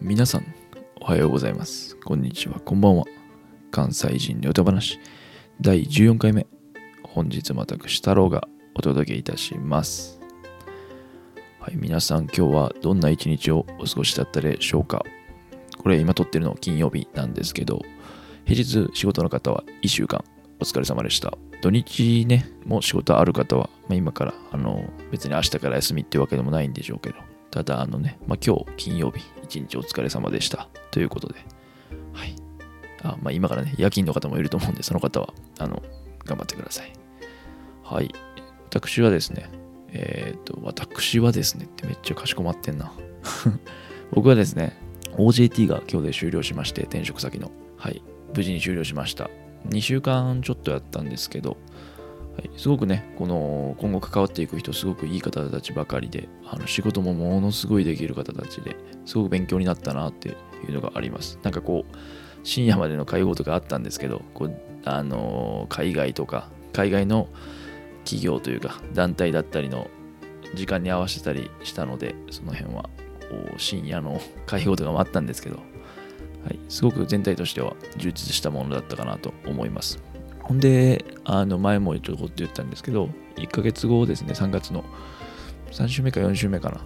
皆さん、おはようございます。こんにちは、こんばんは。関西人の歌話、第14回目。本日も私、太郎がお届けいたします。はい、皆さん、今日はどんな一日をお過ごしだったでしょうかこれ、今撮ってるの金曜日なんですけど、平日仕事の方は1週間お疲れ様でした。土日ね、もう仕事ある方は、まあ、今から、あの、別に明日から休みっていうわけでもないんでしょうけど、ただ、あのね、まあ、今日金曜日、一日お疲れ様でした。ということで、はい。あまあ、今からね、夜勤の方もいると思うんで、その方は、あの、頑張ってください。はい。私はですね、えっ、と、私はですねってめっちゃかしこまってんな。僕はですね、OJT が今日で終了しまして、転職先の。はい。無事に終了しました。2週間ちょっとやったんですけど、はい、すごくね、この今後関わっていく人、すごくいい方たちばかりで、あの仕事もものすごいできる方たちで、すごく勉強になったなっていうのがあります。なんかこう、深夜までの会合とかあったんですけど、こうあの海外とか、海外の企業というか、団体だったりの時間に合わせたりしたので、その辺はこう深夜の会合とかもあったんですけど、はい、すごく全体としては充実したものだったかなと思います。ほんで、あの前もちょっと言ったんですけど、1ヶ月後ですね、3月の。3週目か4週目かな、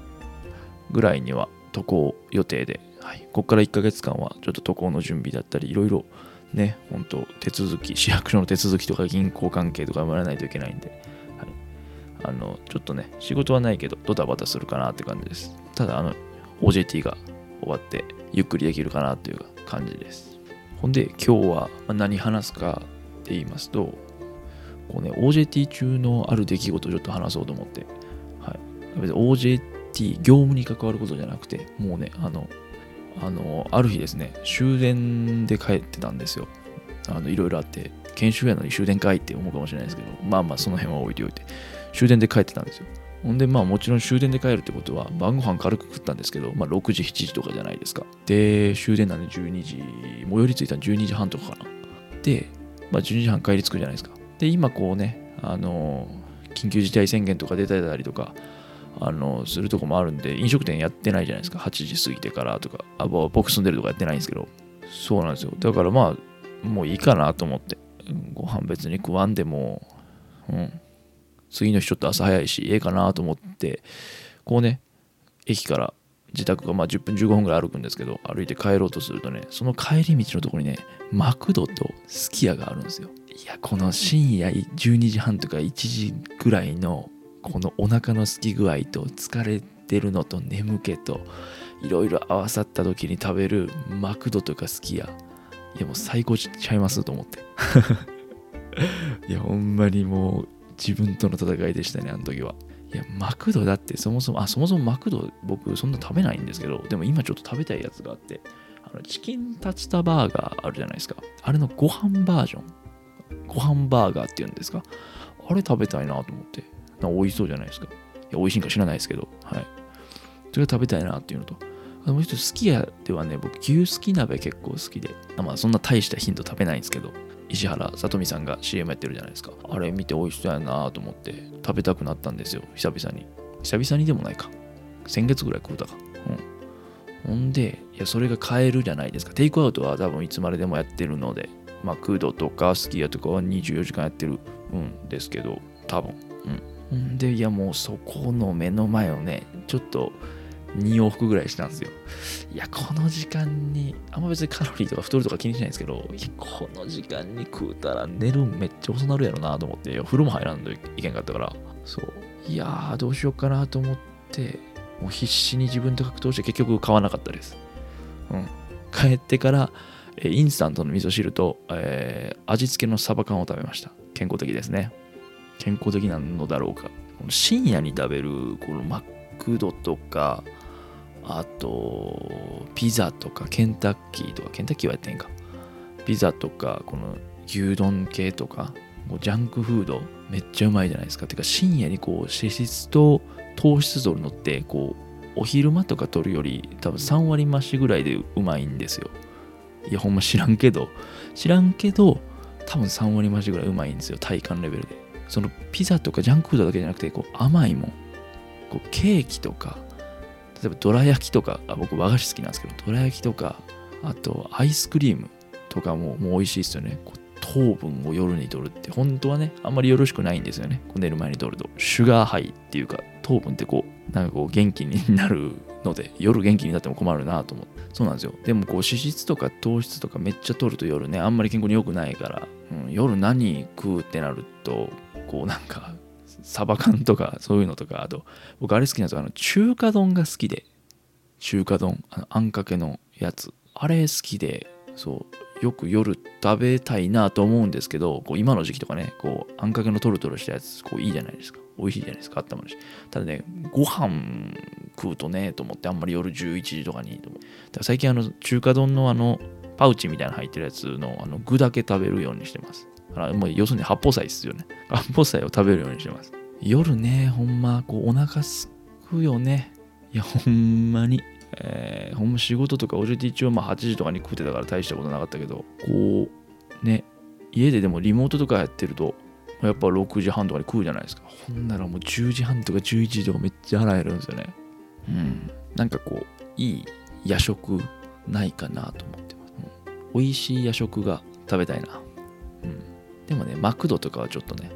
ぐらいには渡航予定で、はい、ここから1ヶ月間はちょっと渡航の準備だったり、いろいろね、本当手続き、市役所の手続きとか銀行関係とかやらないといけないんで、はい、あの、ちょっとね、仕事はないけど、ドタバタするかなって感じです。ただ、あの、OJT が終わって、ゆっくりできるかなという感じです。ほんで、今日は何話すかって言いますと、こうね、OJT 中のある出来事をちょっと話そうと思って、はい。別に OJT、業務に関わることじゃなくて、もうね、あの、あの、ある日ですね、終電で帰ってたんですよ。あの、いろいろあって、研修やのに終電かいって思うかもしれないですけど、まあまあ、その辺は置いておいて、終電で帰ってたんですよ。ほんで、まあもちろん終電で帰るってことは、晩ご飯軽く食ったんですけど、まあ6時、7時とかじゃないですか。で、終電なんで12時、最寄り着いたの12時半とかかな。で、まあ12時半帰り着くじゃないですか。で、今こうね、あの、緊急事態宣言とか出てたりとか、あの、するとこもあるんで、飲食店やってないじゃないですか。8時過ぎてからとか、あ、僕住んでるとかやってないんですけど、そうなんですよ。だからまあ、もういいかなと思って、ご飯別に食わんでも、うん、次の日ちょっと朝早いし、ええかなと思って、こうね、駅から自宅がまあ10分15分ぐらい歩くんですけど、歩いて帰ろうとするとね、その帰り道のところにね、マクドとすき家があるんですよ。いや、この深夜12時半とか1時ぐらいの、このお腹の空き具合と疲れてるのと眠気と、いろいろ合わさった時に食べるマクドとかすき家。いや、もう最高ちゃいますと思って。いや、ほんまにもう自分との戦いでしたね、あの時は。いや、マクドだってそもそも、あ、そもそもマクド僕そんな食べないんですけど、でも今ちょっと食べたいやつがあって、あのチキンタツタバーガーあるじゃないですか。あれのご飯バージョン。ご飯バーガーっていうんですか。あれ食べたいなと思って。なん美味しそうじゃないですか。いや、美味しいんか知らないですけど、はい。それ食べたいなっていうのと、あもう一つ、好き家ではね、僕、牛すき鍋結構好きで、まあ、そんな大した頻度食べないんですけど、石原さとみさんが CM やってるじゃないですか。あれ見て美味しそうやなと思って食べたくなったんですよ。久々に。久々にでもないか。先月ぐらい食うたか。うん。ほんで、いや、それが買えるじゃないですか。テイクアウトは多分いつまででもやってるので、まあ、クードとかスキヤとかは24時間やってるんですけど、多分。う。んで、いや、もうそこの目の前をね、ちょっと2往復ぐらいしたんですよ。いや、この時間に、あんま別にカロリーとか太るとか気にしないんですけど、この時間に食うたら寝るんめっちゃ遅なるやろなと思って、風呂も入らんといけんかったから、そう。いやー、どうしようかなと思って、もう必死に自分と格闘して結局買わなかったです。うん。帰ってから、えインスタントの味噌汁と、えー味付けのサバ缶を食べました。健康的ですね。健康的なのだろうか。深夜に食べる、このマックドとか、あと、ピザとか、ケンタッキーとか、ケンタッキーはやってんか。ピザとか、この牛丼系とか、もうジャンクフード、めっちゃうまいじゃないですか。てか、深夜にこう、脂質と糖質取るのって、こう、お昼間とか取るより、多分3割増しぐらいでうまいんですよ。いや、ほんま知らんけど、知らんけど、多分3割増しぐらいうまいんですよ、体感レベルで。そのピザとかジャンクフードだけじゃなくて、こう甘いもん、こうケーキとか、例えばどら焼きとかあ僕和菓子好きなんですけどどら焼きとかあとアイスクリームとかももう美味しいですよね。こう糖分を夜に摂るって本当はねあんまりよろしくないんですよね。こう寝る前に摂ると。シュガーハイっていうか糖分ってこうなんかこう元気になるので夜元気になっても困るなと思って。そうなんですよ。でもこう脂質とか糖質とかめっちゃ摂ると夜ねあんまり健康に良くないから、うん、夜何食うってなるとこうなんかサバ缶とかそういうのとかあと僕あれ好きなんですよ。あの中華丼が好きで。中華丼。あのあんかけのやつ。あれ好きでそうよく夜食べたいなと思うんですけどこう今の時期とかねこうあんかけのトロトロしたやつこういいじゃないですか。美味しいじゃないですか。あったまるし。ただねご飯食うとねと思ってあんまり夜11時とかにと思ってだから最近あの中華丼のあのパウチみたいな入ってるやつのあの具だけ食べるようにしてます。だからもう要するに八宝菜ですよね。八宝菜を食べるようにしてます。夜ねほんまこうお腹すくよね。いやほんまに。えー、ほんま仕事とかおじて一応まあ8時とかに食ってたから大したことなかったけどこうね家ででもリモートとかやってるとやっぱ6時半とかに食うじゃないですか。ほんならもう10時半とか11時とかめっちゃ腹減るんですよね。うん。なんかこういい夜食ないかなと思ってます、うん、美味しい夜食が食べたいな。うん。でもねマクドとかはちょっとね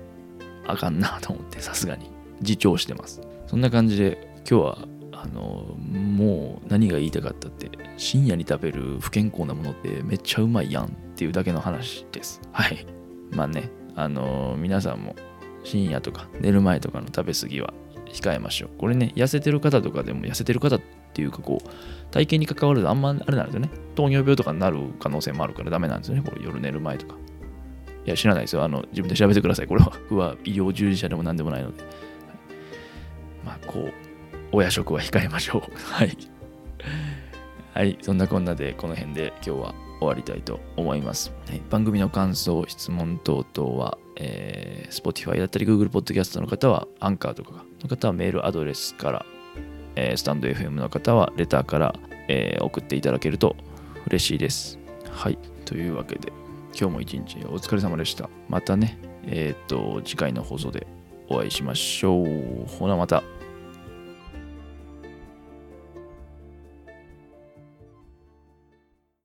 あかんなと思ってさすがに自重してます。そんな感じで今日はあのもう何が言いたかったって深夜に食べる不健康なものってめっちゃうまいやんっていうだけの話です。はい。まあねあの皆さんも深夜とか寝る前とかの食べ過ぎは控えましょう。これね痩せてる方とかでも痩せてる方っていうかこう体型に関わるとあんまあれなんですよね。糖尿病とかになる可能性もあるからダメなんですよねこれ夜寝る前とか。いや知らないですよ。あの自分で調べてください。これは。僕は医療従事者でも何でもないので、はい、まあこうお夜食は控えましょう。はい。はい、そんなこんなでこの辺で今日は終わりたいと思います。はい、番組の感想、質問等々は、えー、Spotify だったり Google Podcast の方はアンカーとかの方はメールアドレスから、えー、スタンド FM の方はレターから、えー、送っていただけると嬉しいです。はい、というわけで。今日も一日お疲れ様でした。またね、えっ、と、次回の放送でお会いしましょう。ほなまた。